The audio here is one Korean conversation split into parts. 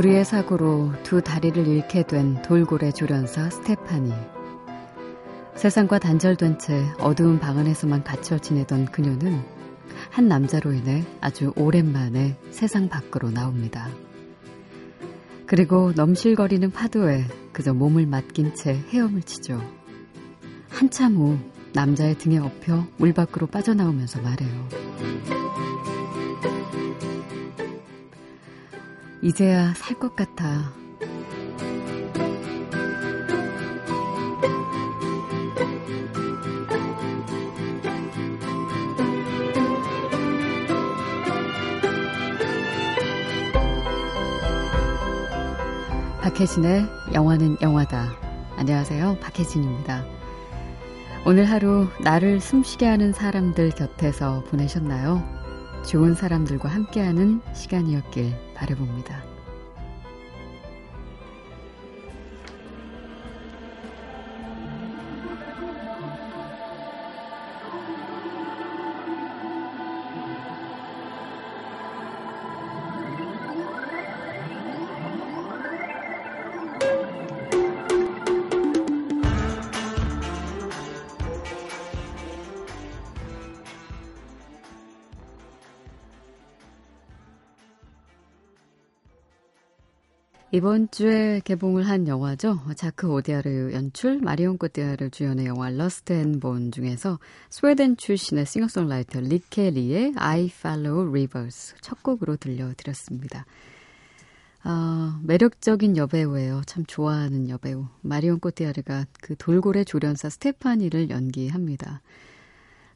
불의의 사고로 두 다리를 잃게 된 돌고래 조련사 스테파니. 세상과 단절된 채 어두운 방 안에서만 갇혀 지내던 그녀는 한 남자로 인해 아주 오랜만에 세상 밖으로 나옵니다. 그리고 넘실거리는 파도에 그저 몸을 맡긴 채 헤엄을 치죠. 한참 후 남자의 등에 엎여 물 밖으로 빠져나오면서 말해요. 이제야 살 것 같아. 박혜진의 영화는 영화다. 안녕하세요. 박혜진입니다. 오늘 하루 나를 숨쉬게 하는 사람들 곁에서 보내셨나요? 좋은 사람들과 함께하는 시간이었길 바라봅니다. 이번 주에 개봉을 한 영화죠. 자크 오디아르 연출, 마리옹 코티아르 주연의 영화 Rust and Bone 중에서 스웨덴 출신의 싱어송라이터 리케 리의 I Follow Rivers 첫 곡으로 들려드렸습니다. 아, 매력적인 여배우예요. 참 좋아하는 여배우. 마리옹 코티아르가 그 돌고래 조련사 스테파니를 연기합니다.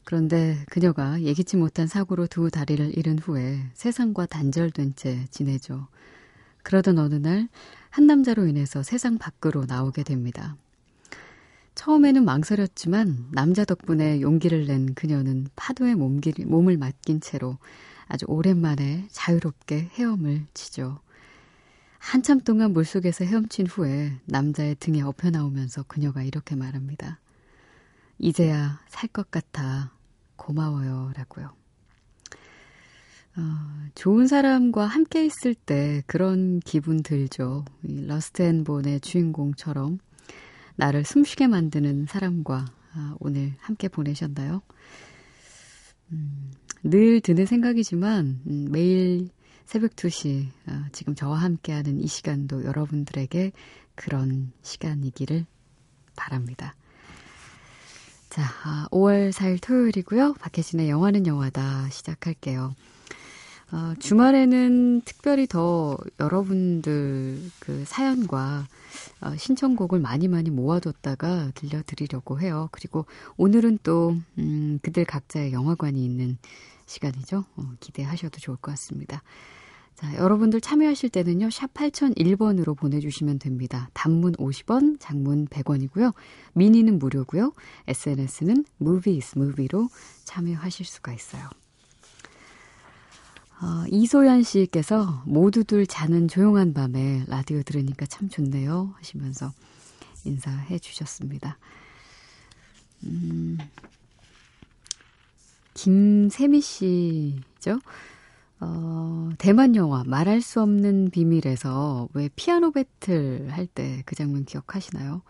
그런데 그녀가 예기치 못한 사고로 두 다리를 잃은 후에 세상과 단절된 채 지내죠. 그러던 어느 날 한 남자로 인해서 세상 밖으로 나오게 됩니다. 처음에는 망설였지만 남자 덕분에 용기를 낸 그녀는 파도에 몸길, 몸을 맡긴 채로 아주 오랜만에 자유롭게 헤엄을 치죠. 한참 동안 물속에서 헤엄친 후에 남자의 등에 엎여 나오면서 그녀가 이렇게 말합니다. 이제야 살 것 같아. 고마워요. 라고요. 어, 좋은 사람과 함께 있을 때 그런 기분 들죠. 이 Rust and Bone의 주인공처럼 나를 숨쉬게 만드는 사람과 아, 오늘 함께 보내셨나요? 음, 늘 드는 생각이지만 음, 매일 새벽 2시 아, 지금 저와 함께하는 이 시간도 여러분들에게 그런 시간이기를 바랍니다. 자, 아, 5월 4일 토요일이고요. 박혜진의 영화는 영화다 시작할게요. 어, 주말에는 특별히 더 여러분들 그 사연과 어, 신청곡을 많이 많이 모아뒀다가 들려드리려고 해요. 그리고 오늘은 또, 음, 그들 각자의 영화관이 있는 시간이죠. 어, 기대하셔도 좋을 것 같습니다. 자, 여러분들 참여하실 때는요, 샵 8001번으로 보내주시면 됩니다. 단문 50원, 장문 100원이고요. 미니는 무료고요. SNS는 movies, movie로 참여하실 수가 있어요. 어, 이소연 씨께서 모두들 자는 조용한 밤에 라디오 들으니까 참 좋네요 하시면서 인사해 주셨습니다. 음, 김세미 씨죠? 어, 대만 영화 말할 수 없는 비밀에서 왜 피아노 배틀 할 때 그 장면 기억하시나요?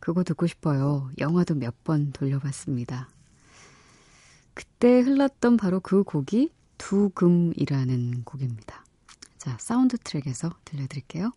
그거 듣고 싶어요. 영화도 몇 번 돌려봤습니다. 그때 흘렀던 바로 그 곡이 두금이라는 곡입니다. 자, 사운드 트랙에서 들려드릴게요.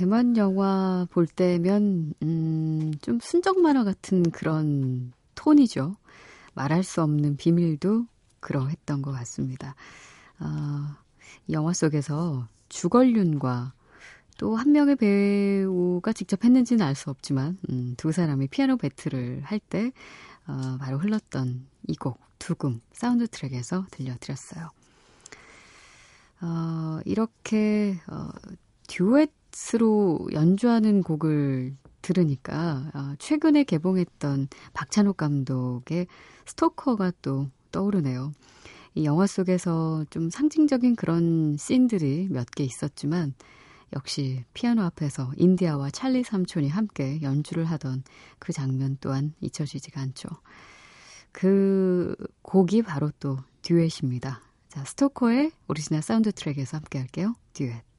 대만 영화 볼 때면, 음, 좀 순정 만화 같은 그런 톤이죠. 말할 수 없는 비밀도 그러했던 것 같습니다. 아, 영화 속에서 주걸륜과 또 한 명의 배우가 직접 했는지는 알 수 없지만 음, 두 사람이 피아노 배틀을 할때 어, 바로 흘렀던 이 곡 두금 사운드 트랙에서 들려드렸어요. 어, 이렇게 어, 듀엣 으로 연주하는 곡을 들으니까 어, 최근에 개봉했던 박찬욱 감독의 스토커가 또 떠오르네요. 이 영화 속에서 좀 상징적인 그런 씬들이 몇 개 있었지만 역시 피아노 앞에서 인디아와 찰리 삼촌이 함께 연주를 하던 그 장면 또한 잊혀지지가 않죠. 그 곡이 바로 또 듀엣입니다. 자, 스토커의 오리지널 사운드 트랙에서 함께 할게요. 듀엣.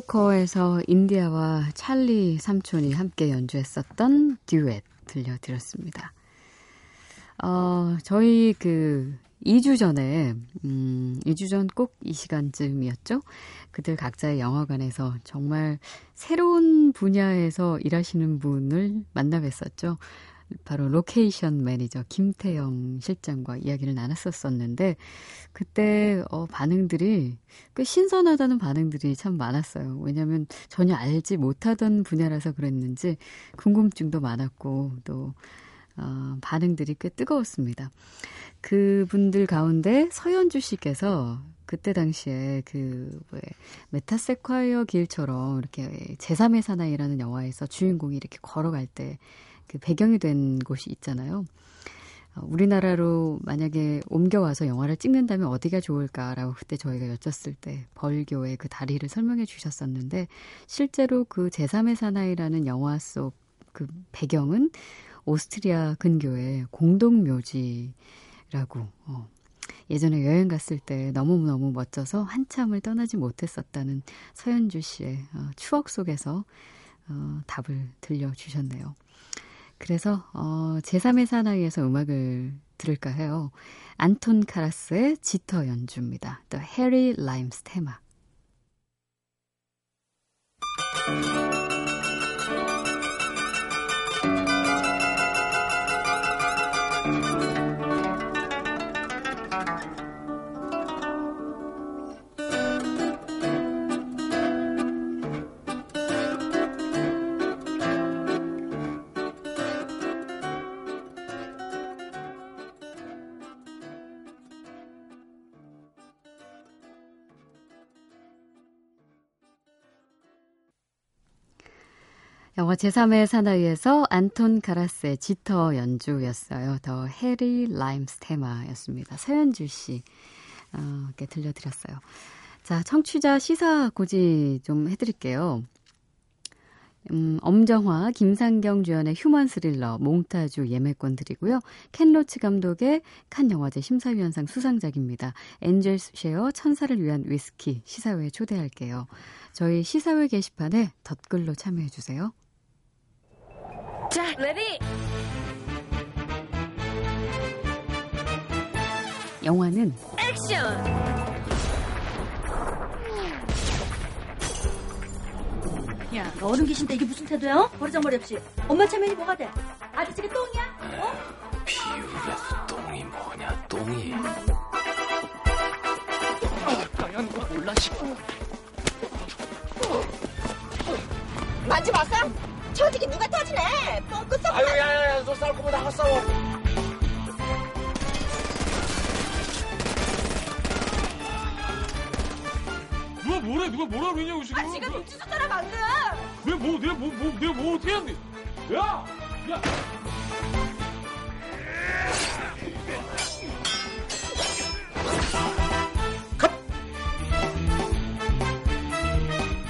스토커에서 인디아와 찰리 삼촌이 함께 연주했었던 듀엣 들려드렸습니다. 어, 저희 그 2주 전에, 음, 2주 전 꼭 이 시간쯤이었죠? 그들 각자의 영화관에서 정말 새로운 분야에서 일하시는 분을 만나 뵀었죠. 바로 로케이션 매니저 김태영 실장과 이야기를 나눴었었는데 그때 어, 반응들이 꽤 신선하다는 반응들이 참 많았어요. 왜냐하면 전혀 알지 못하던 분야라서 그랬는지 궁금증도 많았고 또 어, 반응들이 꽤 뜨거웠습니다. 그분들 가운데 서현주 씨께서 그때 당시에 그, 왜, 메타세콰이어 길처럼 이렇게 제3의 사나이라는 영화에서 주인공이 이렇게 걸어갈 때 그 배경이 된 곳이 있잖아요. 어, 우리나라로 만약에 옮겨와서 영화를 찍는다면 어디가 좋을까라고 그때 저희가 여쭸을 때 벌교의 그 다리를 설명해 주셨었는데 실제로 그 제3의 사나이라는 영화 속 그 배경은 오스트리아 근교의 공동묘지라고 어, 예전에 여행 갔을 때 너무너무 멋져서 한참을 떠나지 못했었다는 서현주 씨의 어, 추억 속에서 어, 답을 들려주셨네요. 그래서 어, 제3의 사나이에서 음악을 들을까 해요. 안톤 카라스의 지터 연주입니다. The Harry Limes 테마. 영화 제3의 사나이에서 안톤 카라스의 치터 연주였어요. The Harry Lime's Theme였습니다. 서현주 씨, 어, 들려드렸어요. 자, 청취자 시사회 고지 좀 해드릴게요. 음, 엄정화, 김상경 주연의 human 스릴러, 몽타주 예매권 드리고요. 켄 로치 감독의 칸 영화제 심사위원상 수상작입니다. Angel Share 천사를 위한 위스키 시사회에 초대할게요. 저희 시사회 게시판에 덧글로 참여해주세요. 자, Ready! 영화는 액션! 야, 너 어른 계신데 이게 무슨 태도야? 버르장머리 없이. 엄마 체면이 뭐가 돼? 아저씨가 똥이야? 어? 비율에서 똥이 뭐냐, 똥이. 거 몰라, 싶어. 만지 마세요? 저지게 누가 터지네. 뻥끗 썩. 아유, 야야야, 너 싸울 거면 나가 싸워. 누가 뭐래? 누가 뭐라 그러냐고 지금? 아, 지금 눈치 좀 따라면 안 돼. 내가 뭐, 내가 뭐, 뭐, 내가 뭐 어떻게 했는데? 야, 야.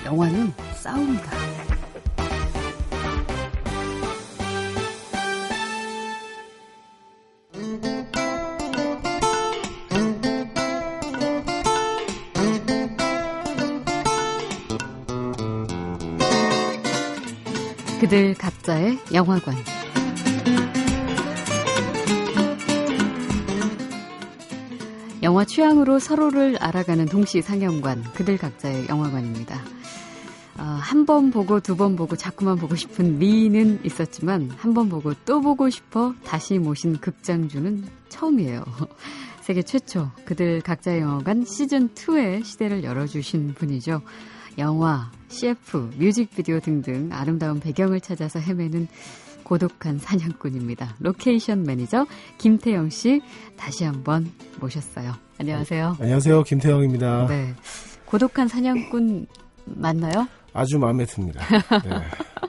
영화는 싸움이다. 그들 각자의 영화관. 영화 취향으로 서로를 알아가는 동시 상영관, 그들 각자의 영화관입니다. 어, 한번 보고 두 번 보고 자꾸만 보고 싶은 미인은 있었지만 한 번 보고 또 보고 싶어 다시 모신 극장주는 처음이에요. 세계 최초 그들 각자의 영화관 시즌 2의 시대를 열어주신 분이죠. 영화, CF, 뮤직비디오 등등 아름다운 배경을 찾아서 헤매는 고독한 사냥꾼입니다. 로케이션 매니저 김태영 씨 다시 한번 모셨어요. 안녕하세요. 안녕하세요. 김태형입니다. 네. 고독한 사냥꾼 맞나요? 아주 마음에 듭니다. 네,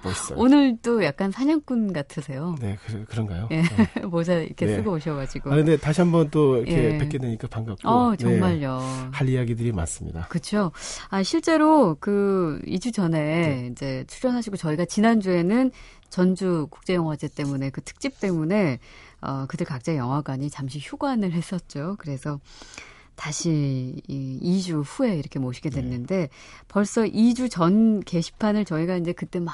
멋있어요. 오늘도 약간 사냥꾼 같으세요. 네, 그, 그런가요? 예. 네. 모자 이렇게 네. 쓰고 오셔가지고. 아, 근데 다시 한번 또 이렇게 예. 뵙게 되니까 반갑고. 어, 네, 정말요. 할 이야기들이 많습니다. 그쵸. 아, 실제로 그 2주 전에 네. 이제 출연하시고 저희가 지난주에는 전주 국제영화제 때문에 그 특집 때문에 어, 그들 각자 영화관이 잠시 휴관을 했었죠. 그래서 다시 이 2주 후에 이렇게 모시게 네. 됐는데 벌써 2주 전 게시판을 저희가 이제 그때 막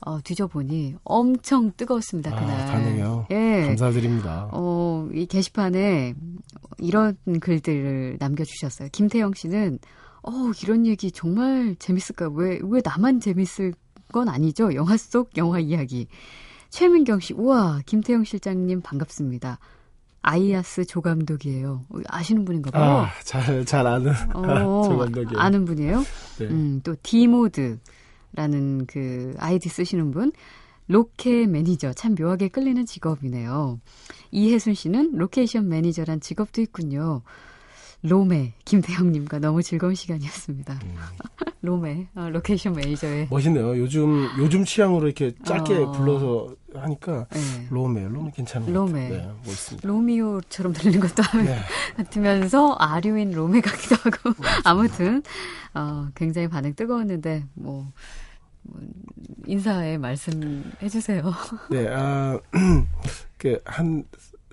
어, 뒤져보니 엄청 뜨거웠습니다, 아, 그날. 반응이요? 예. 감사드립니다. 어, 이 게시판에 이런 글들을 남겨주셨어요. 김태영 씨는, 어, 이런 얘기 정말 재밌을까? 왜, 왜 나만 재밌을 건 아니죠? 영화 속 영화 이야기. 최민경 씨, 우와, 김태영 실장님 반갑습니다. 아이아스 조감독이에요. 어, 아시는 분인가 봐요. 아, 잘, 잘 아는 어, 조 감독이에요. 아는 분이에요? 네. 음, 또 디모드라는 그 아이디 쓰시는 분 로케 매니저 참 묘하게 끌리는 직업이네요. 이혜순 씨는 로케이션 매니저란 직업도 있군요. 로메 김태영님과 너무 즐거운 시간이었습니다. 음. 로메 어, 로케이션 매니저의 멋있네요. 요즘, 요즘 취향으로 이렇게 짧게 어. 불러서 하니까 네. 로메, 로메 괜찮은 것 로메. 네, 멋있습니다. 로미오처럼 들리는 것도 네. 같으면서 아류인 로메 같기도 하고 아무튼 어, 굉장히 반응 뜨거웠는데 뭐, 뭐 인사의 말씀 해주세요. 네, 아, 그, 한,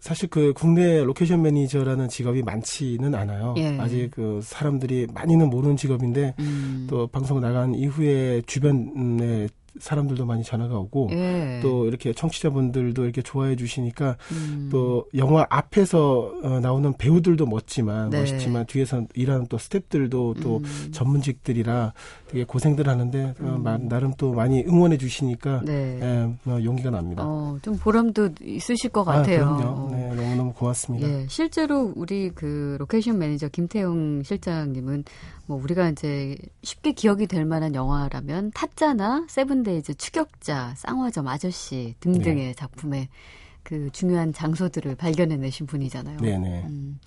사실 그 국내 로케이션 매니저라는 직업이 많지는 않아요. 예. 아직 그 사람들이 많이는 모르는 직업인데 음, 또 방송 나간 이후에 주변에 사람들도 많이 전화가 오고 예. 또 이렇게 청취자분들도 이렇게 좋아해 주시니까 음, 또 영화 앞에서 어, 나오는 배우들도 멋지만 네. 멋있지만 뒤에서 일하는 또 스탭들도 또 음, 전문직들이라 되게 고생들 하는데 어, 음. 마- 나름 또 많이 응원해 주시니까 네. 예, 뭐 용기가 납니다. 어, 좀 보람도 있으실 것 아, 같아요. 그럼요. 네, 너무너무 고맙습니다. 예, 실제로 우리 그 로케이션 매니저 김태영 실장님은 뭐 우리가 이제 쉽게 기억이 될 만한 영화라면 타짜나 세븐데이즈 추격자, 쌍화점 아저씨 등등의 네. 작품에 그 중요한 장소들을 발견해내신 분이잖아요. 네네. 음,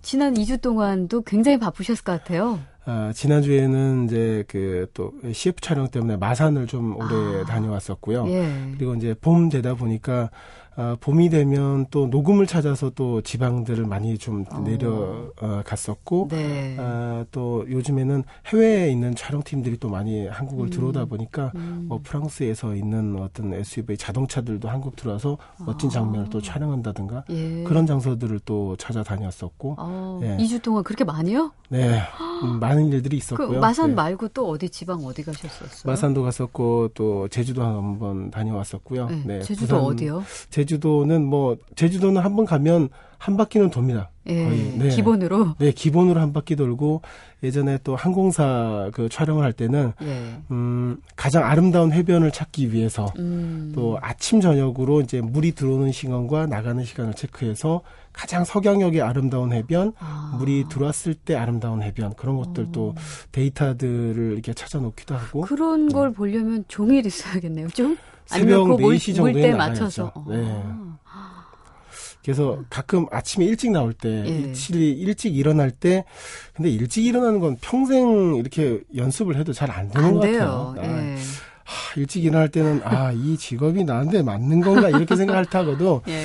지난 2주 동안도 굉장히 바쁘셨을 것 같아요. 아, 지난주에는 이제 그 또 CF 촬영 때문에 마산을 좀 오래 아. 다녀왔었고요. 예. 그리고 이제 봄 되다 보니까 아, 봄이 되면 또 녹음을 찾아서 또 지방들을 많이 좀 어. 내려 어, 갔었고 네. 아, 또 요즘에는 해외에 있는 촬영팀들이 또 많이 한국을 음. 들어오다 보니까 음. 뭐 프랑스에서 있는 어떤 SUV 자동차들도 한국 들어와서 멋진 아. 장면을 또 촬영한다든가 예. 그런 장소들을 또 찾아다녔었고 어, 예. 2주 동안 그렇게 많이요? 네 음, 많은 일들이 그 있었고요. 마산 네. 말고 또 어디 지방 어디 가셨었어요? 마산도 갔었고 또 제주도 한번 다녀왔었고요. 네, 네, 제주도 부산, 어디요? 제 주도는 뭐 제주도는 한 번 가면 한 바퀴는 돕니다. 예, 거의, 네. 기본으로. 네, 기본으로 한 바퀴 돌고 예전에 또 항공사 그 촬영을 할 때는 예. 음, 가장 아름다운 해변을 찾기 위해서 음. 또 아침 저녁으로 이제 물이 들어오는 시간과 나가는 시간을 체크해서 가장 석양역의 아름다운 해변, 아. 물이 들어왔을 때 아름다운 해변 그런 것들도 데이터들을 이렇게 찾아놓기도 하고 그런 걸 보려면 종일 있어야겠네요. 좀 새벽 그 물- 4시 정도에. 맞춰서. 어. 네. 그래서 가끔 아침에 일찍 나올 때 예. 일찍, 일찍 일어날 때 근데 일찍 일어나는 건 평생 이렇게 연습을 해도 잘 안 되는 안 것 돼요. 같아요. 아, 예. 하, 일찍 일어날 때는 아 이 직업이 나한테 맞는 건가 이렇게 생각할 타고도 예.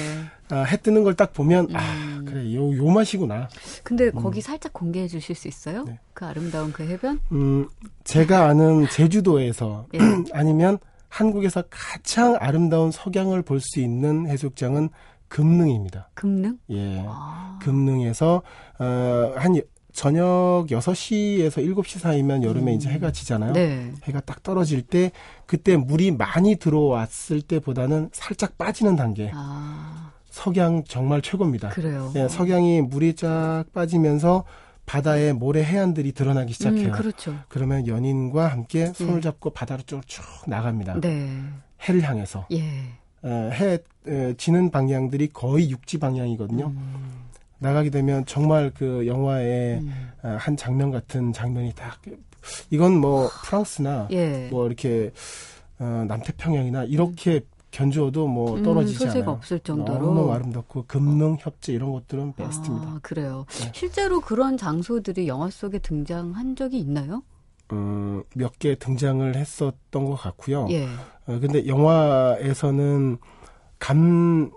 아, 해 뜨는 걸 딱 보면 아 음. 그래 요 요 맛이구나. 근데 거기 살짝 공개해 주실 수 있어요? 음. 네. 그 아름다운 그 해변? 음 제가 아는 제주도에서 예. 아니면 한국에서 가장 아름다운 석양을 볼 수 있는 해수욕장은 금능입니다. 금능? 예. 아. 금능에서 어, 한 저녁 6시에서 7시 사이면 여름에 음. 이제 해가 지잖아요. 네. 해가 딱 떨어질 때 그때 물이 많이 들어왔을 때보다는 살짝 빠지는 단계. 아, 석양 정말 최고입니다. 그래요. 예, 석양이 물이 쫙 빠지면서 바다에 모래 해안들이 드러나기 시작해요. 음, 그렇죠. 그러면 연인과 함께 손을 예. 잡고 바다로 쭉, 쭉 나갑니다. 네. 해를 향해서. 예. 어, 해 에, 지는 방향들이 거의 육지 방향이거든요. 음, 나가게 되면 정말 그 영화의 음. 어, 한 장면 같은 장면이 딱 이건 뭐 프랑스나 예. 뭐 이렇게 어, 남태평양이나 이렇게 견주어도 뭐 떨어지지 음, 소재가 않아요. 없을 정도로. 너무 아름답고 금능 협재 이런 것들은 베스트입니다. 아, 그래요. 네. 실제로 그런 장소들이 영화 속에 등장한 적이 있나요? 음, 몇 개 등장을 했었던 것 같고요. 예. 어, 근데 영화에서는 감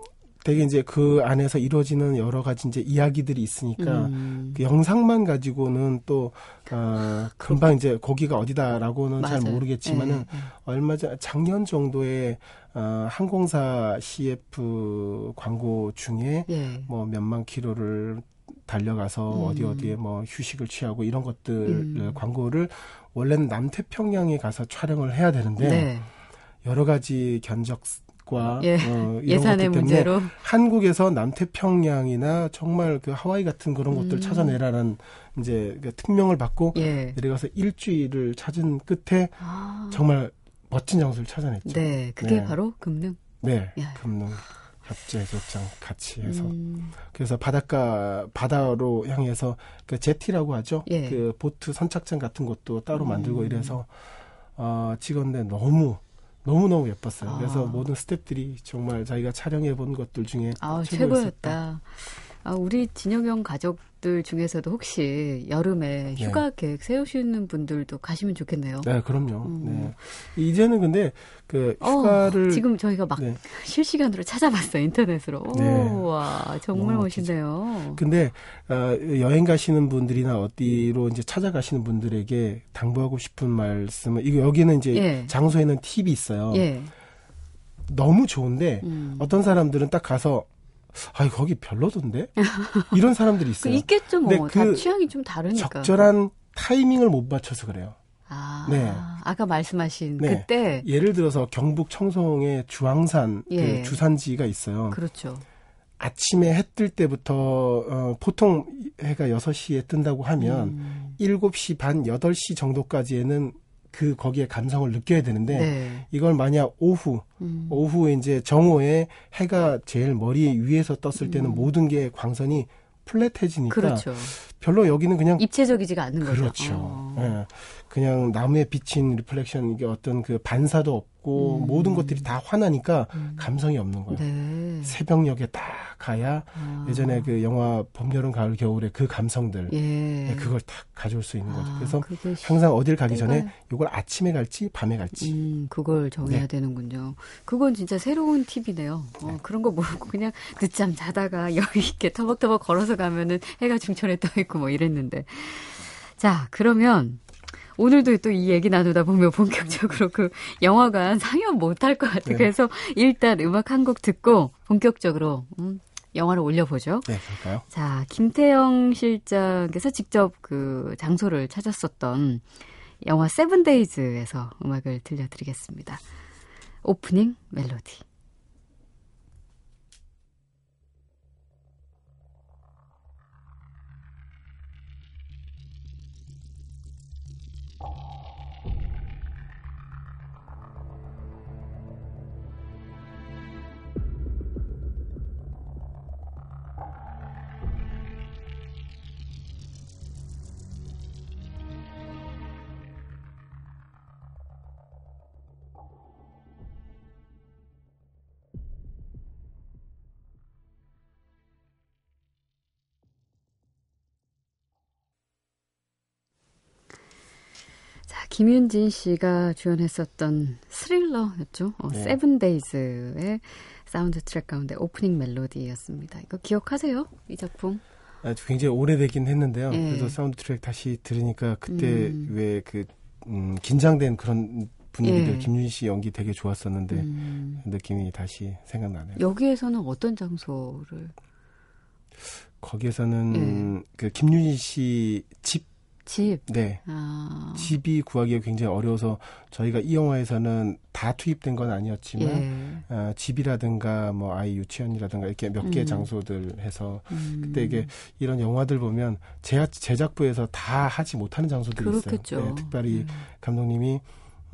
되게 이제 그 안에서 이루어지는 여러 가지 이제 이야기들이 있으니까 음, 그 영상만 가지고는 또 어, 금방 이제 거기가 어디다라고는 잘 맞아요. 모르겠지만은 예, 예. 얼마 전 작년 정도에 어, 항공사 CF 광고 중에 예. 뭐 몇만 킬로를 달려가서 음. 어디 어디에 뭐 휴식을 취하고 이런 것들 음. 광고를 원래는 남태평양에 가서 촬영을 해야 되는데 네. 여러 가지 견적 과 예. 어, 예산의 문제로. 한국에서 남태평양이나 정말 그 하와이 같은 그런 곳들 음. 찾아내라는 이제 그 특명을 받고 예. 내려가서 일주일을 찾은 끝에 아, 정말 멋진 장소를 찾아냈죠. 네. 그게 네. 바로 금능. 네, 야. 금능 협재 해수욕장 같이 해서 음, 그래서 바닷가 바다로 향해서 그 제티라고 하죠. 예. 그 보트 선착장 같은 것도 따로 음. 만들고 이래서 어, 찍었는데 너무 너무 너무 예뻤어요. 아. 그래서 모든 스태프들이 정말 자기가 촬영해 본 것들 중에 아. 최고였다. 아, 우리 진영형 가족 들 중에서도 혹시 여름에 네. 휴가 계획 세우시는 분들도 가시면 좋겠네요. 네, 그럼요. 음. 네. 이제는 근데 그 휴가를 어, 지금 저희가 막 네. 실시간으로 찾아봤어요 인터넷으로. 오, 네. 와 정말 멋있네요. 근데 어, 여행 가시는 분들이나 어디로 이제 찾아가시는 분들에게 당부하고 싶은 말씀은 이거 여기는 이제 예. 장소에는 팁이 있어요. 예. 너무 좋은데 음. 어떤 사람들은 딱 가서 아 거기 별로던데 이런 사람들이 그 있어요. 있겠죠 뭐. 그 취향이 좀 다르니까. 적절한 타이밍을 못 맞춰서 그래요. 아, 네. 아까 말씀하신 네. 그때 예를 들어서 경북 청송에 주황산 예. 그 주산지가 있어요. 그렇죠. 아침에 해 뜰 때부터 어, 보통 해가 6시에 뜬다고 하면 음. 7시 반, 8시 정도까지에는 그 거기에 감성을 느껴야 되는데 네. 이걸 만약 오후 음. 오후에 이제 정오에 해가 제일 머리 위에서 떴을 때는 음. 모든 게 광선이 flat해지니까 그렇죠. 별로 여기는 그냥 입체적이지가 않는 거죠. 그렇죠. 어. 예. 그냥 나무에 비친 reflection 이게 어떤 그 반사도 없고 음. 모든 것들이 다 환하니까 음. 감성이 없는 거예요. 네. 새벽녘에 딱 가야 아. 예전에 그 영화 봄, 여름, 가을, 겨울에 그 감성들 예. 예, 그걸 딱 가져올 수 있는 거죠. 아, 그래서 항상 어딜 가기 전에 이걸 아침에 갈지 밤에 갈지 음, 그걸 정해야 네. 되는군요. 그건 진짜 새로운 팁이네요. 어, 그런 거 모르고 그냥 늦잠 자다가 여유 있게 터벅터벅 걸어서 가면은 해가 중천에 떠 있고 뭐 이랬는데. 자, 그러면 오늘도 또 이 얘기 나누다 보면 본격적으로 그 영화관 상영 못할 것 같아요. 네. 그래서 일단 음악 한 곡 듣고 본격적으로 음, 영화를 올려보죠. 네, 그럴까요? 자, 김태영 실장께서 직접 그 장소를 찾았었던 영화 세븐데이즈에서 음악을 들려드리겠습니다. 오프닝 멜로디. 김윤진 씨가 주연했었던 스릴러였죠. 어, 네. 세븐데이즈의 사운드 트랙 가운데 오프닝 멜로디였습니다. 이거 기억하세요? 이 작품? 아주 굉장히 오래되긴 했는데요. 예. 그래도 사운드 트랙 다시 들으니까 그때 음. 왜그 음, 긴장된 그런 분위기들 예. 김윤진 씨 연기 되게 좋았었는데 음, 느낌이 다시 생각나네요. 여기에서는 어떤 장소를? 거기에서는 그 김윤진 씨 집, 집. 네. 아. 집이 구하기가 굉장히 어려워서 저희가 이 영화에서는 다 투입된 건 아니었지만 예. 어, 집이라든가 뭐 아이 유치원이라든가 이렇게 몇개 음. 장소들 해서 음. 그때 이게 이런 영화들 보면 제, 제작부에서 다 하지 못하는 장소들이 그렇겠죠. 있어요. 네, 특별히 음. 감독님이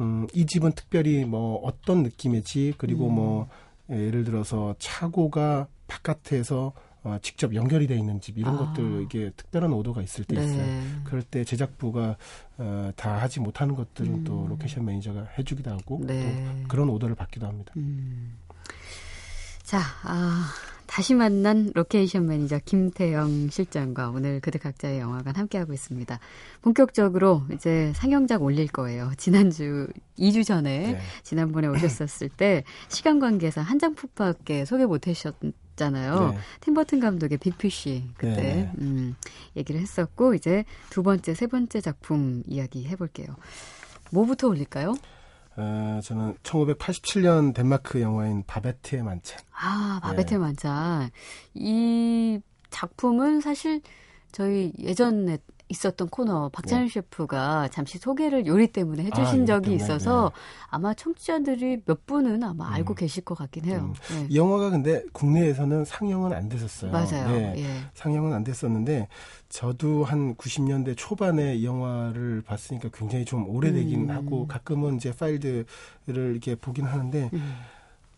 음, 이 집은 특별히 뭐 어떤 느낌의 집 그리고 음. 뭐 예, 예를 들어서 차고가 바깥에서 어, 직접 연결이 돼 있는 집 이런 아. 것들 이게 특별한 오더가 있을 때 있어요. 네. 그럴 때 제작부가 어, 다 하지 못하는 것들은 또 음. 로케이션 매니저가 해주기도 하고 네. 또 그런 오더를 받기도 합니다. 음. 자, 아, 다시 만난 로케이션 매니저 김태영 실장과 오늘 그들 각자의 영화관 함께하고 있습니다. 본격적으로 이제 상영작 올릴 거예요. 지난주, 2주 전에, 네. 지난번에 오셨었을 때 시간 관계상 한 작품밖에 소개 못 하셨 잖아요. 네. 팀버튼 감독의 빅피쉬 그때 네. 음, 얘기를 했었고 이제 두 번째, 세 번째 작품 이야기 해볼게요. 뭐부터 올릴까요? 어, 저는 1987년 덴마크 영화인 바베트의 만찬. 아, 네. 바베트 만찬. 이 작품은 사실 저희 예전에 있었던 코너 박찬일 셰프가 잠시 소개를 요리 때문에 해주신 네. 아, 요리 적이 있어서 아마 청취자들이 몇 분은 아마 알고 계실 것 같긴 해요. 네. 이 영화가 근데 국내에서는 상영은 안 됐었어요. 맞아요. 네. 예. 상영은 안 됐었는데 저도 한 90년대 초반에 이 영화를 봤으니까 굉장히 좀 오래되긴 음. 하고 가끔은 이제 파일들을 이렇게 보긴 하는데 음.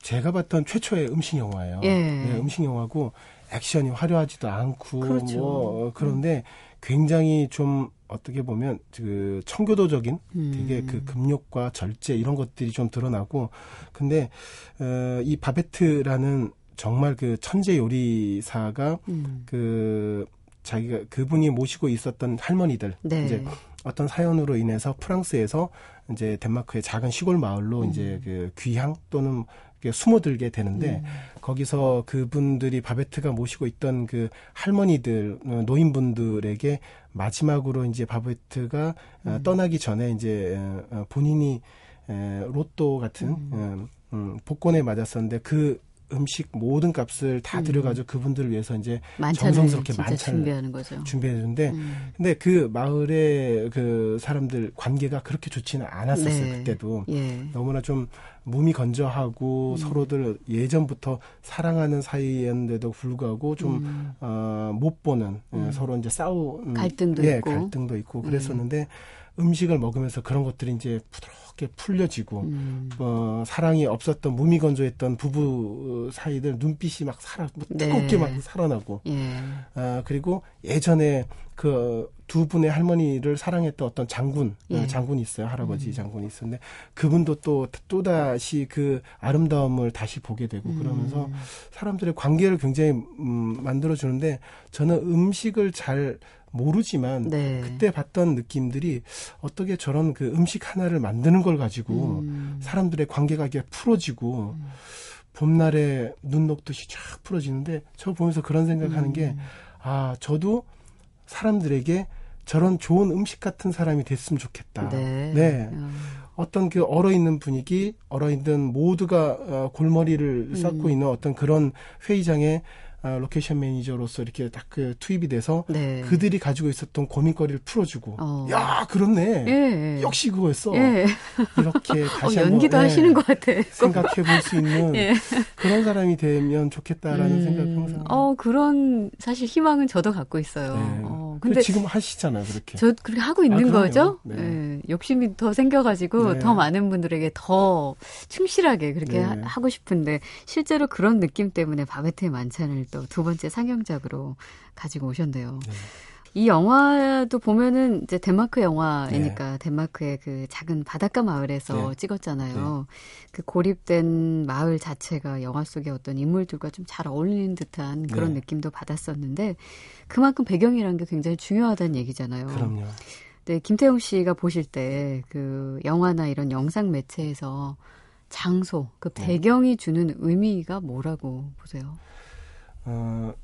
제가 봤던 최초의 음식 영화예요. 예. 네, 음식 영화고 액션이 화려하지도 않고 그렇죠. 뭐 어, 그런데 굉장히 좀 어떻게 보면 그 청교도적인 음. 되게 그 금욕과 절제 이런 것들이 좀 드러나고 근데 어, 이 바베트라는 정말 그 천재 요리사가 음. 그 자기가 그분이 모시고 있었던 할머니들 네. 이제 어떤 사연으로 인해서 프랑스에서 이제 덴마크의 작은 시골 마을로 음. 이제 그 귀향 또는 숨어들게 되는데 음. 거기서 그분들이 바베트가 모시고 있던 그 할머니들 어, 노인분들에게 마지막으로 이제 바베트가 어, 음. 떠나기 전에 이제 어, 어, 본인이 에, 로또 같은 음, 음, 복권에 맞았었는데 그 음식 모든 값을 다 음. 들여가지고 그분들을 위해서 이제 정성스럽게 만찬을 준비하는 거죠. 준비해 주는데 음. 근데 그 마을의 그 사람들 관계가 그렇게 좋지는 않았었어요 네. 그때도 예. 너무나 좀 몸이 건조하고 음. 서로들 예전부터 사랑하는 사이였는데도 불구하고 좀 음. 어, 못 보는 예, 음. 서로 이제 싸우 음, 갈등도 예, 있고. 갈등도 있고 그랬었는데 음식을 먹으면서 그런 것들이 이제 부드럽게 풀려지고 음. 어, 사랑이 없었던 무미건조했던 부부 사이들 눈빛이 막 살아 뭐 네. 뜨겁게 막 살아나고 예. 아, 그리고 예전에 그 두 분의 할머니를 사랑했던 어떤 장군, 예. 어, 장군이 있어요. 할아버지 음. 장군이 있었는데 그분도 또, 또다시 그 아름다움을 다시 보게 되고 그러면서 음. 사람들의 관계를 굉장히, 음, 만들어 주는데 저는 음식을 잘 모르지만 네. 그때 봤던 느낌들이 어떻게 저런 그 음식 하나를 만드는 걸 가지고 음. 사람들의 관계가 이게 풀어지고 봄날에 눈 녹듯이 쫙 풀어지는데 저 보면서 그런 생각하는 게 음. 아, 저도 사람들에게 저런 좋은 음식 같은 사람이 됐으면 좋겠다. 네. 네. 어. 어떤 그 얼어 있는 분위기, 얼어 있는 모두가 어, 골머리를 쌓고 음. 있는 어떤 그런 회의장에 아, 로케이션 매니저로서 이렇게 딱 그 투입이 돼서 네. 그들이 가지고 있었던 고민거리를 풀어주고 어. 야 그렇네 예. 역시 그거였어 예. 이렇게 어, 다시 연기도 한번, 예, 하시는 것 같아. 생각해 볼 수 있는 예. 그런 사람이 되면 좋겠다라는 음, 생각 항상 어, 그런 사실 희망은 저도 갖고 있어요. 네. 어, 근데 지금 하시잖아요 그렇게 저 그렇게 하고 있는 아. 거죠? 네. 예, 욕심이 더 생겨가지고 네. 더 많은 분들에게 더 충실하게 그렇게 네. 하, 하고 싶은데 실제로 그런 느낌 때문에 바베트의 만찬을 또 두 번째 상영작으로 가지고 오셨네요. 네. 이 영화도 보면은 이제 덴마크 영화이니까 덴마크의 그 작은 바닷가 마을에서 네. 찍었잖아요. 그 고립된 마을 자체가 영화 속의 어떤 인물들과 좀 잘 어울리는 듯한 그런 네. 느낌도 받았었는데 그만큼 배경이라는 게 굉장히 중요하다는 얘기잖아요. 그럼요 네, 김태용 씨가 보실 때 그 영화나 이런 영상 매체에서 장소, 그 네. 배경이 주는 의미가 뭐라고 보세요? 어,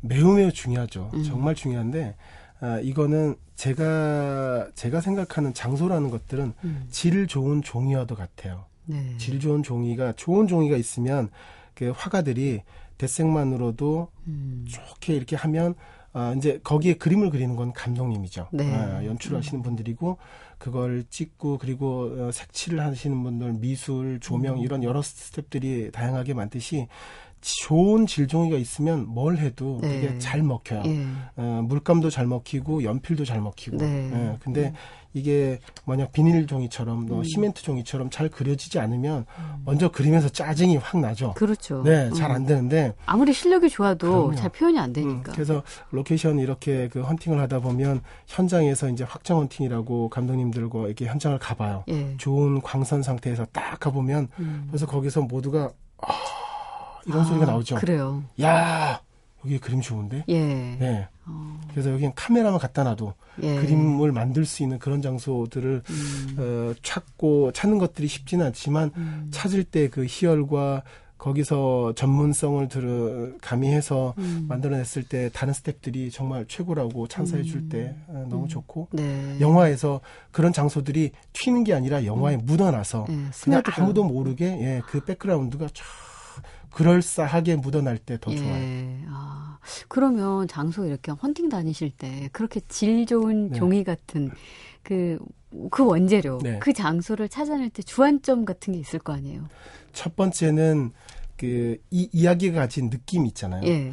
매우 매우 중요하죠. 음. 정말 중요한데 아, 이거는 제가 제가 생각하는 장소라는 것들은 음. 질 좋은 종이와도 같아요. 네. 질 좋은 종이가 좋은 종이가 있으면 그 화가들이 대생만으로도 음. 좋게 이렇게 하면 아, 이제 거기에 그림을 그리는 건 감독님이죠. 네. 아, 연출하시는 분들이고 그걸 찍고 그리고 어, 색칠을 하시는 분들 미술 조명 이런 여러 스텝들이 다양하게 많듯이 좋은 질종이가 있으면 뭘 해도 네. 이게 잘 먹혀요. 예. 어, 물감도 잘 먹히고 연필도 잘 먹히고. 네. 예, 근데 이게 만약 비닐 종이처럼 또 음. 시멘트 종이처럼 잘 그려지지 않으면 먼저 그리면서 짜증이 확 나죠. 그렇죠. 네, 잘 음. 안 되는데 아무리 실력이 좋아도 그럼요. 잘 표현이 안 음, 되니까. 그래서 로케이션 이렇게 그 헌팅을 하다 보면 현장에서 이제 확정 헌팅이라고 감독님들과 이렇게 현장을 가봐요. 예. 좋은 광선 상태에서 딱 가보면 음. 그래서 거기서 모두가 아, 이런 소리가 나오죠. 그래요. 야 여기 그림 좋은데. 예. 네. 어, 그래서 여기는 카메라만 갖다 놔도 예. 그림을 만들 수 있는 그런 장소들을 음. 어, 찾고 찾는 것들이 쉽지는 않지만 음. 찾을 때 그 희열과 거기서 전문성을 들어 가미해서 음. 만들어냈을 때 다른 스탭들이 정말 최고라고 찬사해 줄때 음. 너무 좋고 네. 영화에서 그런 장소들이 튀는 게 아니라 영화에 묻어나서 예, 그냥. 아무도 모르게 예, 그 백그라운드가 쫙 그럴싸하게 묻어날 때더 예. 좋아요. 아, 그러면 장소 이렇게 헌팅 다니실 때 그렇게 질 좋은 네. 종이 같은 그, 그 원재료, 네. 그 장소를 찾아낼 때 주안점 같은 게 있을 거 아니에요? 첫 번째는 그 이 이야기가 가진 느낌 있잖아요. 예.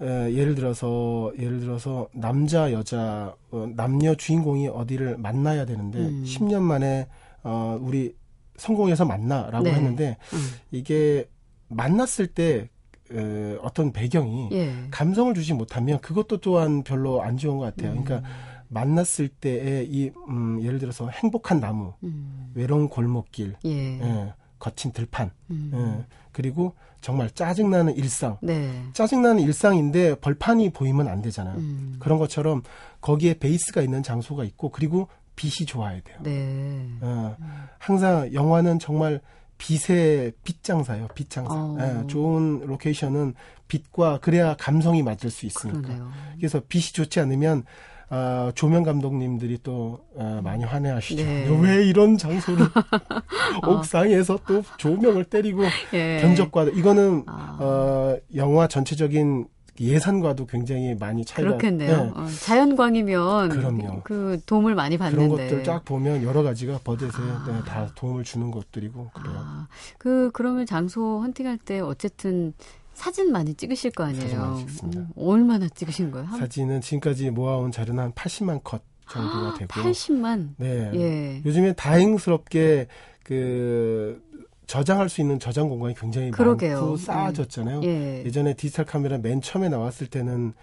에, 예를 들어서 예를 들어서 남자 여자 어, 남녀 주인공이 어디를 만나야 되는데 음. 10년 만에 어, 우리 성공해서 만나라고 네. 했는데 음. 이게 만났을 때 에, 어떤 배경이 예. 감성을 주지 못하면 그것도 또한 별로 안 좋은 것 같아요. 그러니까 만났을 때의 이 음, 예를 들어서 행복한 나무, 음. 외로운 골목길, 예. 예, 거친 들판, 음. 예, 그리고 정말 짜증나는 일상. 네. 짜증나는 일상인데 벌판이 보이면 안 되잖아요. 음. 그런 것처럼 거기에 베이스가 있는 장소가 있고 그리고 빛이 좋아야 돼요. 네. 어, 항상 영화는 정말 빛의 빛 장사예요. 빛 장사. 어. 예, 좋은 로케이션은 빛과 그래야 감성이 맞을 수 있으니까. 그러네요. 그래서 빛이 좋지 않으면 아, 조명 감독님들이 또 아, 많이 화내하시죠. 네. 왜 이런 장소를 옥상에서 또 조명을 때리고 예. 견적과 이거는 아. 어, 영화 전체적인 예산과도 굉장히 많이 차이가 그렇겠네요. 네. 어, 자연광이면 그럼요. 그 도움을 많이 그런 받는데. 것들 쫙 보면 여러 가지가 버젯에 아. 네, 다 도움을 주는 것들이고 그래요. 아, 그 그러면 장소 헌팅할 때 어쨌든 사진 많이 찍으실 거 아니에요. 사진 많이 찍습니다. 음, 얼마나 찍으신 거예요? 한 사진은 지금까지 모아온 자료는 한 80만 컷 정도가 되고 80만. 네. 예. 요즘에 다행스럽게 그 저장할 수 있는 저장 공간이 굉장히 그러게요. 많고 쌓아졌잖아요. 예. 예전에 디지털 카메라 맨 처음에 나왔을 때는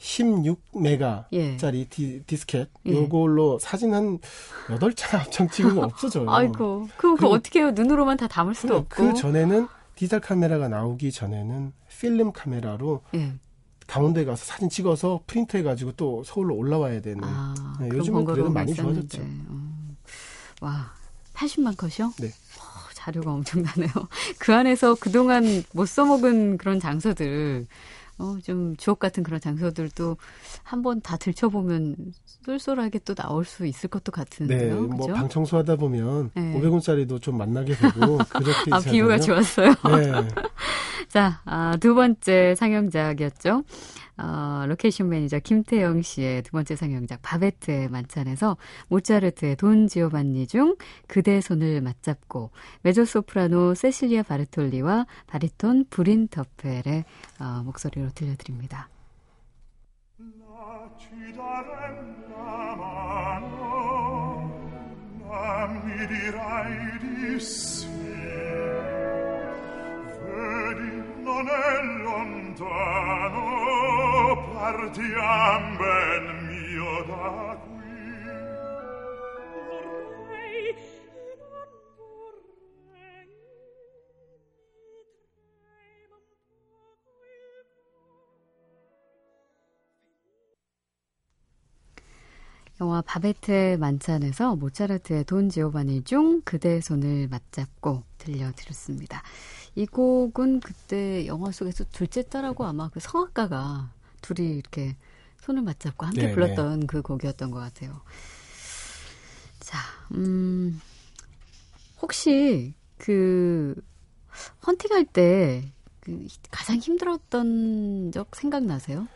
16메가짜리 예. 디, 스켓 예. 요걸로 사진 한 8장 합창 찍으면 없어져요. 아이고. 그럼 그 어떻게 해요? 눈으로만 다 담을 수도 그, 없고. 그 전에는 디지털 카메라가 나오기 전에는 필름 카메라로 예. 강원도에 가서 사진 찍어서 프린트해 가지고 또 서울로 올라와야 되는. 아, 네, 요즘은 그래도 많이 있었는데. 좋아졌죠. 음. 와, 80만 컷이요? 네. 어, 자료가 엄청나네요. 그 안에서 그동안 못 써먹은 그런 장소들, 어, 좀 주옥 같은 그런 장소들도 한번 다 들춰보면 쏠쏠하게 또 나올 수 있을 것도 네, 같은데요. 뭐 그죠? 방 청소하다 보면 네. 500원짜리도 좀 만나게 되고 그렇게 아, 비유가. 좋았어요. 네. 자, 아, 두 번째 상영작이었죠. 어, 로케이션 매니저 김태영 씨의 두 번째 상영작 바베트의 만찬에서 모차르트의 돈 지오반니 중 그대 손을 맞잡고 메조소프라노 세실리아 바르톨리와 바리톤 브린 터펠의 어, 목소리로 들려드립니다. È lontano, partiam ben mio da qui. Vorrei, non vorrei, mi trema un poco il 영화 바베트의 만찬에서 모차르트의 돈 지오바니 중 그대 손을 맞잡고 들려드렸습니다. 이 곡은 그때 영화 속에서 둘째 딸하고 아마 그 성악가가 둘이 이렇게 손을 맞잡고 함께 네, 불렀던 그 곡이었던 것 같아요. 자, 음, 혹시 그 헌팅할 때 그 가장 힘들었던 적 생각나세요?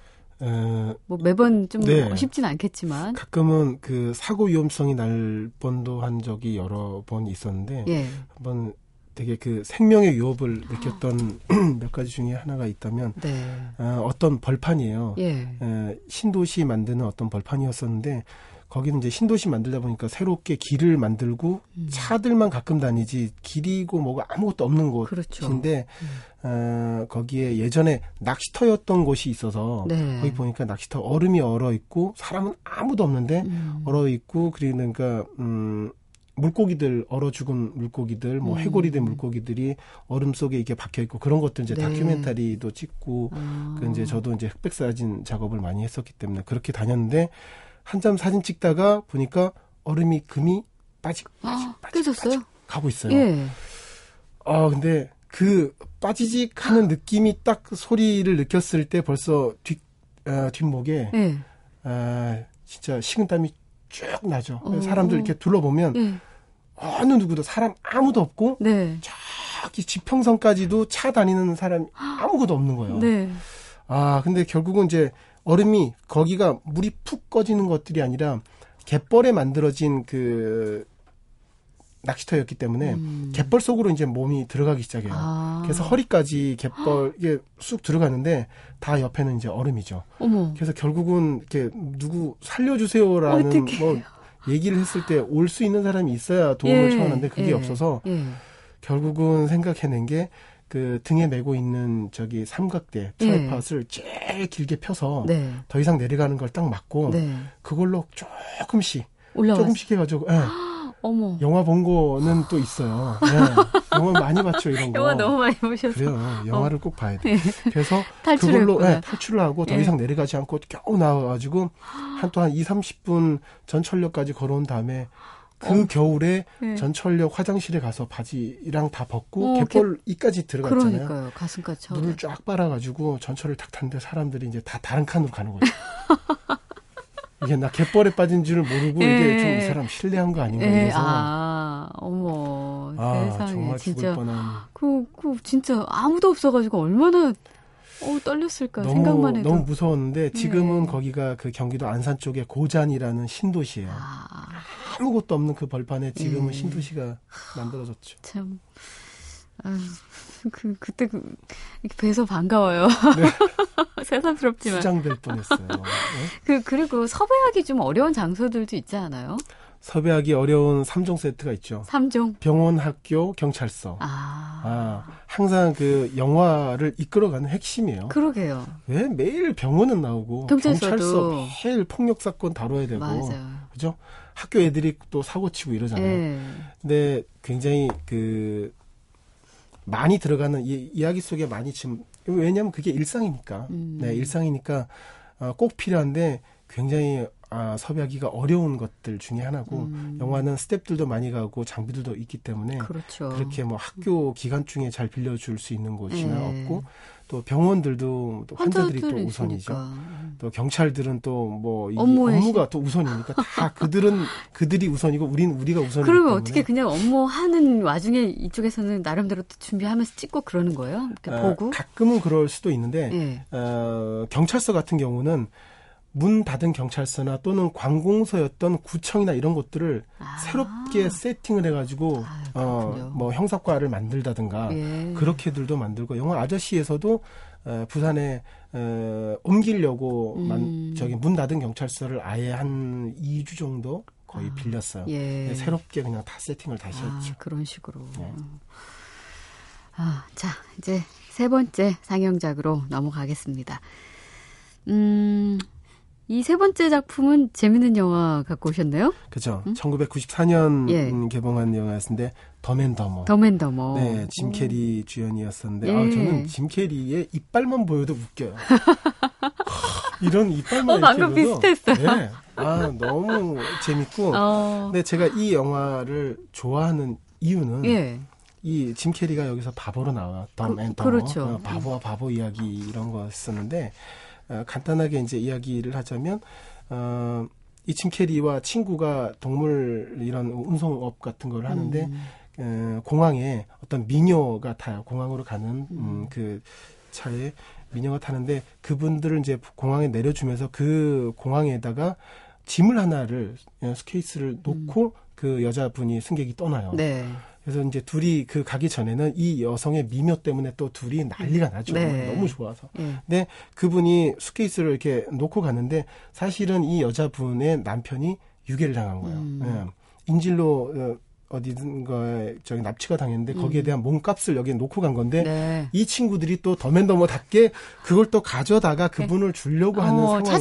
어, 뭐 매번 좀 네. 쉽진 않겠지만. 가끔은 그 사고 위험성이 날 뻔도 한 적이 여러 번 있었는데 예. 한번 되게 그 생명의 위협을 느꼈던 몇 가지 중에 하나가 있다면 네. 어, 어떤 벌판이에요. 예. 에, 신도시 만드는 어떤 벌판이었었는데 거기는 이제 신도시 만들다 보니까 새롭게 길을 만들고 음. 차들만 가끔 다니지 길이고 뭐가 아무것도 없는 그렇죠. 곳인데 어, 거기에 예전에 낚시터였던 곳이 있어서 네. 거기 보니까 낚시터 얼음이 얼어 있고 사람은 아무도 없는데 음. 얼어 있고 그러니까 음 물고기들 얼어 죽은 물고기들 뭐 음. 해골이 된 물고기들이 얼음 속에 이렇게 박혀 있고 그런 것들 이제 네. 다큐멘터리도 찍고 아. 그 이제 저도 이제 흑백 사진 작업을 많이 했었기 때문에 그렇게 다녔는데 한참 사진 찍다가 보니까 얼음이 금이 빠지고 아, 빠지고 깨졌어요? 빠지고 가고 있어요. 예. 아 근데 그 빠지직 하는 느낌이 딱 소리를 느꼈을 때 벌써 뒷 아, 뒷목에 예. 아 진짜 식은땀이 쭉 나죠. 어. 사람들 이렇게 둘러보면 예. 어느 누구도 사람 아무도 없고 네. 저기 지평선까지도 차 다니는 사람이 아무것도 없는 거예요. 네. 아 근데 결국은 이제 얼음이 거기가 물이 푹 꺼지는 것들이 아니라 갯벌에 만들어진 그 낚시터였기 때문에 음. 갯벌 속으로 이제 몸이 들어가기 시작해요. 아. 그래서 허리까지 갯벌 이게 쑥 들어가는데 다 옆에는 이제 얼음이죠. 어머. 그래서 결국은 이렇게 누구 살려주세요라는 어떡해. 뭐 얘기를 했을 때 올 수 있는 사람이 있어야 도움을 예, 청하는데 그게 예, 없어서 예. 결국은 생각해낸 게 그 등에 메고 있는 저기 삼각대 트라이팟을 제일 길게 펴서 네. 더 이상 내려가는 걸 딱 막고 네. 그걸로 조금씩 올라왔어. 조금씩 해가지고 예, 어머. 영화 본 거는 또 있어요. 예, 영화 많이 봤죠 이런 거. 영화 너무 많이 보셔서. 그래요. 영화를 꼭 봐야 돼. 그래서 탈출을 그걸로. 예, 탈출을 하고 더 예. 이상 내려가지 않고 겨우 나와가지고 한또한 2, 30분 전철역까지 걸어온 다음에 그 겨울에 예. 전철역 화장실에 가서 바지랑 다 벗고 어, 갯벌 이까지 들어갔잖아요. 그러니까요. 가슴까지 차. 물을 쫙 빨아가지고 전철을 탁 탔는데 사람들이 이제 다 다른 칸으로 가는 거죠. 이게 나 갯벌에 빠진 줄을 모르고 이게 예. 좀이 사람 실례한 거 아닌가 예, 이래서 아, 어머, 아, 세상에 정말 진짜 그, 그 진짜 아무도 없어가지고 얼마나 어 떨렸을까 생각만 해도. 너무 무서웠는데 지금은 네. 거기가 그 경기도 안산 쪽에 고잔이라는 신도시예요. 아, 아무것도 없는 그 벌판에 지금은 예. 신도시가 만들어졌죠. 참. 아, 그 그때 그, 뵈서 반가워요. 새삼스럽지만. 수장될 뻔했어요. 네? 그 그리고 섭외하기 좀 어려운 장소들도 있지 않아요? 섭외하기 어려운 3종 세트가 있죠. 삼종. 병원, 학교, 경찰서. 아, 아, 항상 그 영화를 이끌어가는 핵심이에요. 그러게요. 왜 매일 병원은 나오고 경찰서도. 경찰서 매일 폭력 사건 다뤄야 되고 맞아요. 그죠? 학교 애들이 또 사고 치고 이러잖아요. 예. 근데 굉장히 그 많이 들어가는 이 이야기 속에 많이 지금 왜냐하면 그게 일상이니까 음. 네 일상이니까 어, 꼭 필요한데 굉장히 아, 섭외하기가 어려운 것들 중에 하나고 음. 영화는 스탭들도 많이 가고 장비들도 있기 때문에 그렇죠. 그렇게 뭐 학교 기간 중에 잘 빌려줄 수 있는 곳이나 예. 없고 또 병원들도 또 환자들이 또 우선이죠. 있으니까. 또 경찰들은 또 뭐 업무가 또 우선이니까 다 그들은 그들이 우선이고 우린 우리가 우선이기 그러면 때문에 어떻게 그냥 업무 하는 와중에 이쪽에서는 나름대로 또 준비하면서 찍고 그러는 거예요? 아, 보고? 가끔은 그럴 수도 있는데 예. 어, 경찰서 같은 경우는 문 닫은 경찰서나 또는 관공서였던 구청이나 이런 것들을 아. 새롭게 세팅을 해가지고 아, 어. 뭐 형사과를 만들다든가 예. 그렇게들도 만들고 영화 아저씨에서도 어, 부산에 어, 옮기려고 음. 만, 저기 문 닫은 경찰서를 아예 한 2주 정도 거의 아, 빌렸어요. 예. 네, 새롭게 그냥 다 세팅을 다시 아, 했죠. 그런 식으로. 네. 아, 자, 이제 세 번째 상영작으로 넘어가겠습니다. 음, 이 세 번째 작품은 재밌는 영화 갖고? 그죠. 1994년 음? 예. 개봉한 영화였는데 더맨더머. 더맨더머. 네, 짐 캐리 주연이었었는데 예. 아, 저는 짐 캐리의 이빨만 보여도 웃겨요. 이런 이빨만 어, 방금 보여도, 비슷했어요. 네. 아, 너무 재밌고 어, 근데 제가 이 영화를 좋아하는 이유는 예. 이 짐 캐리가 여기서 바보로 나와요. 덤 그- 앤 더. 그렇죠. 어, 바보와 바보 이야기 이런 거였었는데 어, 간단하게 이제 이야기를 하자면 어, 이 짐 캐리와 친구가 동물 이런 운송업 같은 걸 하는데 음. 어, 공항에 어떤 미녀가 타요. 공항으로 가는 음, 그 차에 미녀가 타는데 그분들을 이제 공항에 내려주면서 그 공항에다가 짐을 하나를 어, 스케이스를 놓고 그 여자분이 승객이 떠나요. 네. 그래서 이제 둘이 그 가기 전에는 이 여성의 미묘 때문에 또 둘이 난리가 나죠. 네. 너무 좋아서. 예. 근데 그분이 수케이스를 이렇게 놓고 갔는데 사실은 이 여자분의 남편이 유괴를 당한 거예요. 음. 예. 인질로 어, 어디든가에 저기 납치가 당했는데 거기에 대한 몸값을 여기에 놓고 간 건데 음. 네. 이 친구들이 또 더맨더머답게 그걸 또 가져다가 그분을 주려고 하는 어, 상황에서.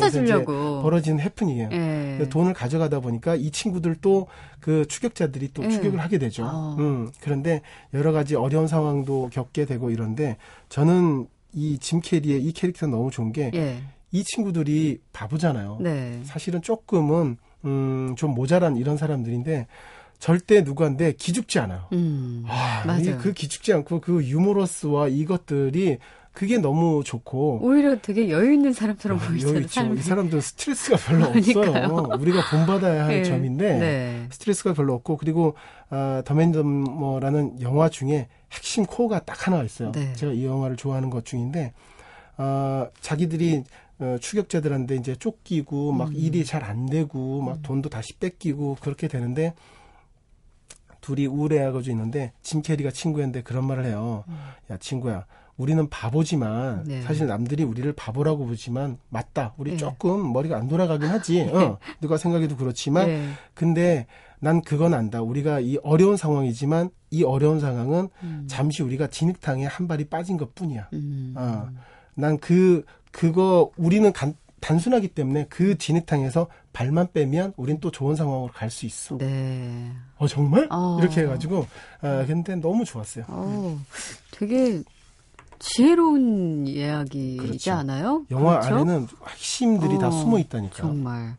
벌어지는 해프닝이에요. 예. 그래서 돈을 가져가다 보니까 이 친구들도 그 추격자들이 또 예. 추격을 하게 되죠. 어. 음, 그런데 여러 가지 어려운 상황도 겪게 되고 이런데 저는 이 짐 캐리의 이 캐릭터 너무 좋은 게이 예. 친구들이 바보잖아요. 네. 사실은 조금은 음, 좀 모자란 이런 사람들인데 절대 누구한테 기죽지 않아요. 음. 아, 맞아요. 그 기죽지 않고 그 유머러스와 이것들이 그게 너무 좋고 오히려 되게 여유 있는 사람처럼 아, 보이잖아요. 이 사람들은 스트레스가 별로 그러니까요. 없어요. 우리가 본받아야 할 예. 점인데 네. 스트레스가 별로 없고 그리고 아, 더맨더머라는 영화 중에 핵심 코어가 딱 하나가 있어요. 네. 제가 이 영화를 좋아하는 것 중인데 아, 자기들이 어, 추격자들한테 이제 쫓기고 막 음. 일이 잘 안 되고 막 돈도 다시 뺏기고 그렇게 되는데 둘이 우울해하고 있는데 짐 캐리가 친구였는데 그런 말을 해요. 야 친구야, 우리는 바보지만 음. 네. 사실 남들이 우리를 바보라고 보지만 맞다. 우리 네. 조금 머리가 안 돌아가긴 하지. 어, 누가 생각해도 그렇지만 네. 근데 난 그건 안다. 우리가 이 어려운 상황이지만 이 어려운 상황은 음. 잠시 우리가 진흙탕에 한 발이 빠진 것 뿐이야. 음. 어, 난 그, 그거, 우리는 간- 단순하기 때문에 그 진흙탕에서 발만 빼면 우린 또 좋은 상황으로 갈 수 있어. 네. 어, 정말? 어. 이렇게 해가지고, 아, 근데 너무 좋았어요. 어, 되게 지혜로운 이야기이지 그렇죠. 않아요? 영화 그렇죠? 안에는 핵심들이 다 어, 숨어 있다니까요. 정말.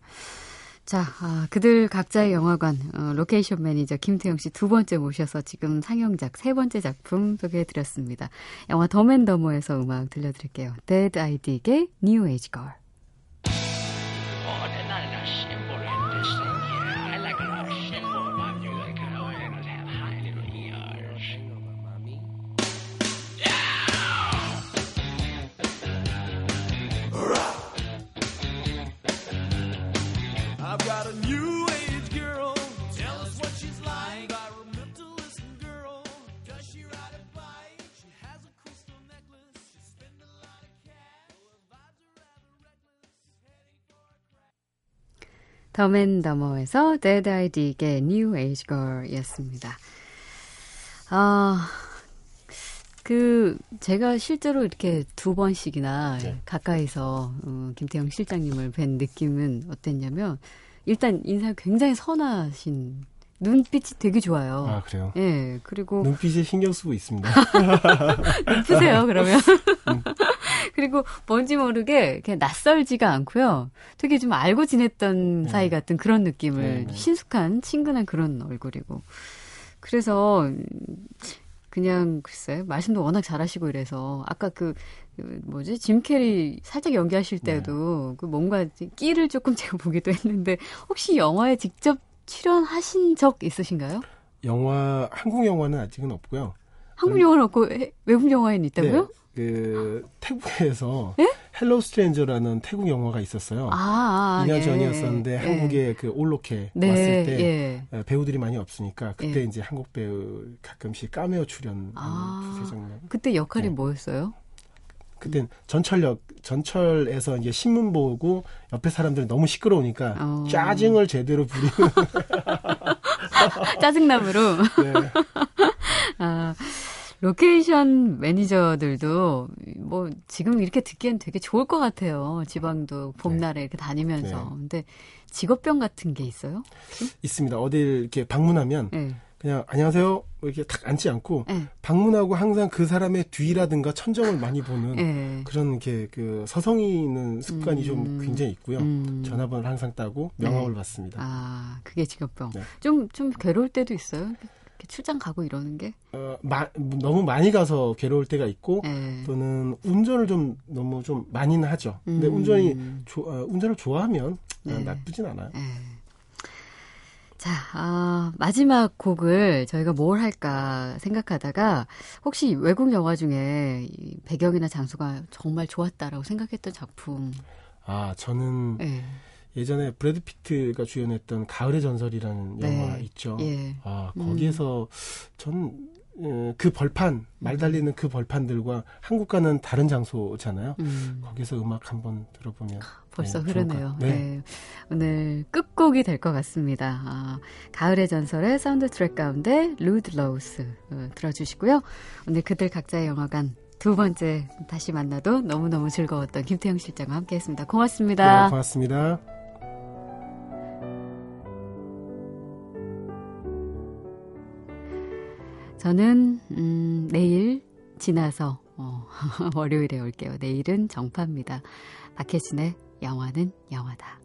자, 아, 그들 각자의 영화관 어, 로케이션 매니저 김태영 씨 두 번째 모셔서 지금 상영작 세 번째 작품 소개해드렸습니다. 영화 덤 앤 더머에서 음악 들려드릴게요. Deadeye Dick의 New Age Girl. 더맨더머에서 Dead ID의 New Age Girl이었습니다. 아, 그 제가 실제로 이렇게 두 번씩이나 네. 가까이서 어, 김태형 실장님을 뵌 느낌은 어땠냐면 일단 인상 굉장히 선하신 눈빛이 되게 좋아요. 아, 그래요? 예, 그리고 눈빛에 신경 쓰고 있습니다. 푸세요 그러면. 음. 그리고 뭔지 모르게 그냥 낯설지가 않고요. 되게 좀 알고 지냈던 네. 사이 같은 그런 느낌을 네, 네. 친숙한 친근한 그런 얼굴이고. 그래서 음, 그냥 글쎄 말씀도 워낙 잘하시고 이래서 아까 그, 그 뭐지 짐 캐리 살짝 연기하실 네. 때도 그 뭔가 끼를 조금 제가 보기도 했는데 혹시 영화에 직접 출연하신 적 있으신가요? 영화, 한국 영화는 아직은 없고요. 한국 영화는 없고 해- 외국 영화에는 있다고요? 네, 그, 태국에서 예? Hello Stranger라는 태국 영화가 있었어요. 아, 아, 2년 예, 전이었었는데 예. 한국에 그 올로케 네, 왔을 때 예. 어, 배우들이 많이 없으니까 그때 예. 이제 한국 배우 가끔씩 까메오 출연 아. 두세 장면. 그때 역할이 네. 뭐였어요? 그땐 전철역 전철에서 이제 신문 보고 옆에 사람들이 너무 시끄러우니까 어. 짜증을 제대로 부리는 짜증남으로. 네. 아, 로케이션 매니저들도 뭐 지금 이렇게 듣기엔 되게 좋을 것 같아요. 지방도 봄날에 이렇게 다니면서. 네. 근데 직업병 같은 게 있어요? 있습니다. 어딜 이렇게 방문하면 네. 그냥 안녕하세요 이렇게 탁 앉지 않고 네. 방문하고 항상 그 사람의 뒤라든가 천정을 많이 보는 네. 그런 이렇게 그 서성이 있는 습관이 좀 음. 굉장히 있고요. 음. 전화번호를 항상 따고 명함을 네. 받습니다. 아, 그게 직업병. 네. 좀, 좀 괴로울 때도 있어요? 이렇게 출장 가고 이러는 게? 어, 마- 너무 많이 가서 괴로울 때가 있고 네. 또는 운전을 좀 너무 좀 많이는 하죠. 근데 음. 운전이 조- 어, 운전을 좋아하면 어, 네. 나쁘진 않아요. 네. 자, 아, 마지막 곡을 저희가 뭘 할까 생각하다가 혹시 외국 영화 중에 이 배경이나 장소가 정말 좋았다라고 생각했던 작품. 아, 저는 예. 예전에 브래드 피트가 주연했던 가을의 전설이라는 네. 영화 있죠. 예. 아, 음. 거기에서 전그 벌판, 말 달리는 그 벌판들과 한국과는 다른 장소잖아요. 음. 거기서 음악 한번 들어보면 벌써 네, 흐르네요. 것- 네. 네. 오늘 끝곡이 될 것 같습니다. 아, 가을의 전설의 사운드 트랙 가운데 Ludlows 어, 들어주시고요. 오늘 그들 각자의 영화관 두 번째 다시 만나도 너무너무 즐거웠던 김태형 실장과 함께 했습니다. 고맙습니다. 네, 고맙습니다. 저는 음, 내일 지나서 어, 월요일에 올게요. 내일은 정파입니다. 박혜진의 영화는 영화다.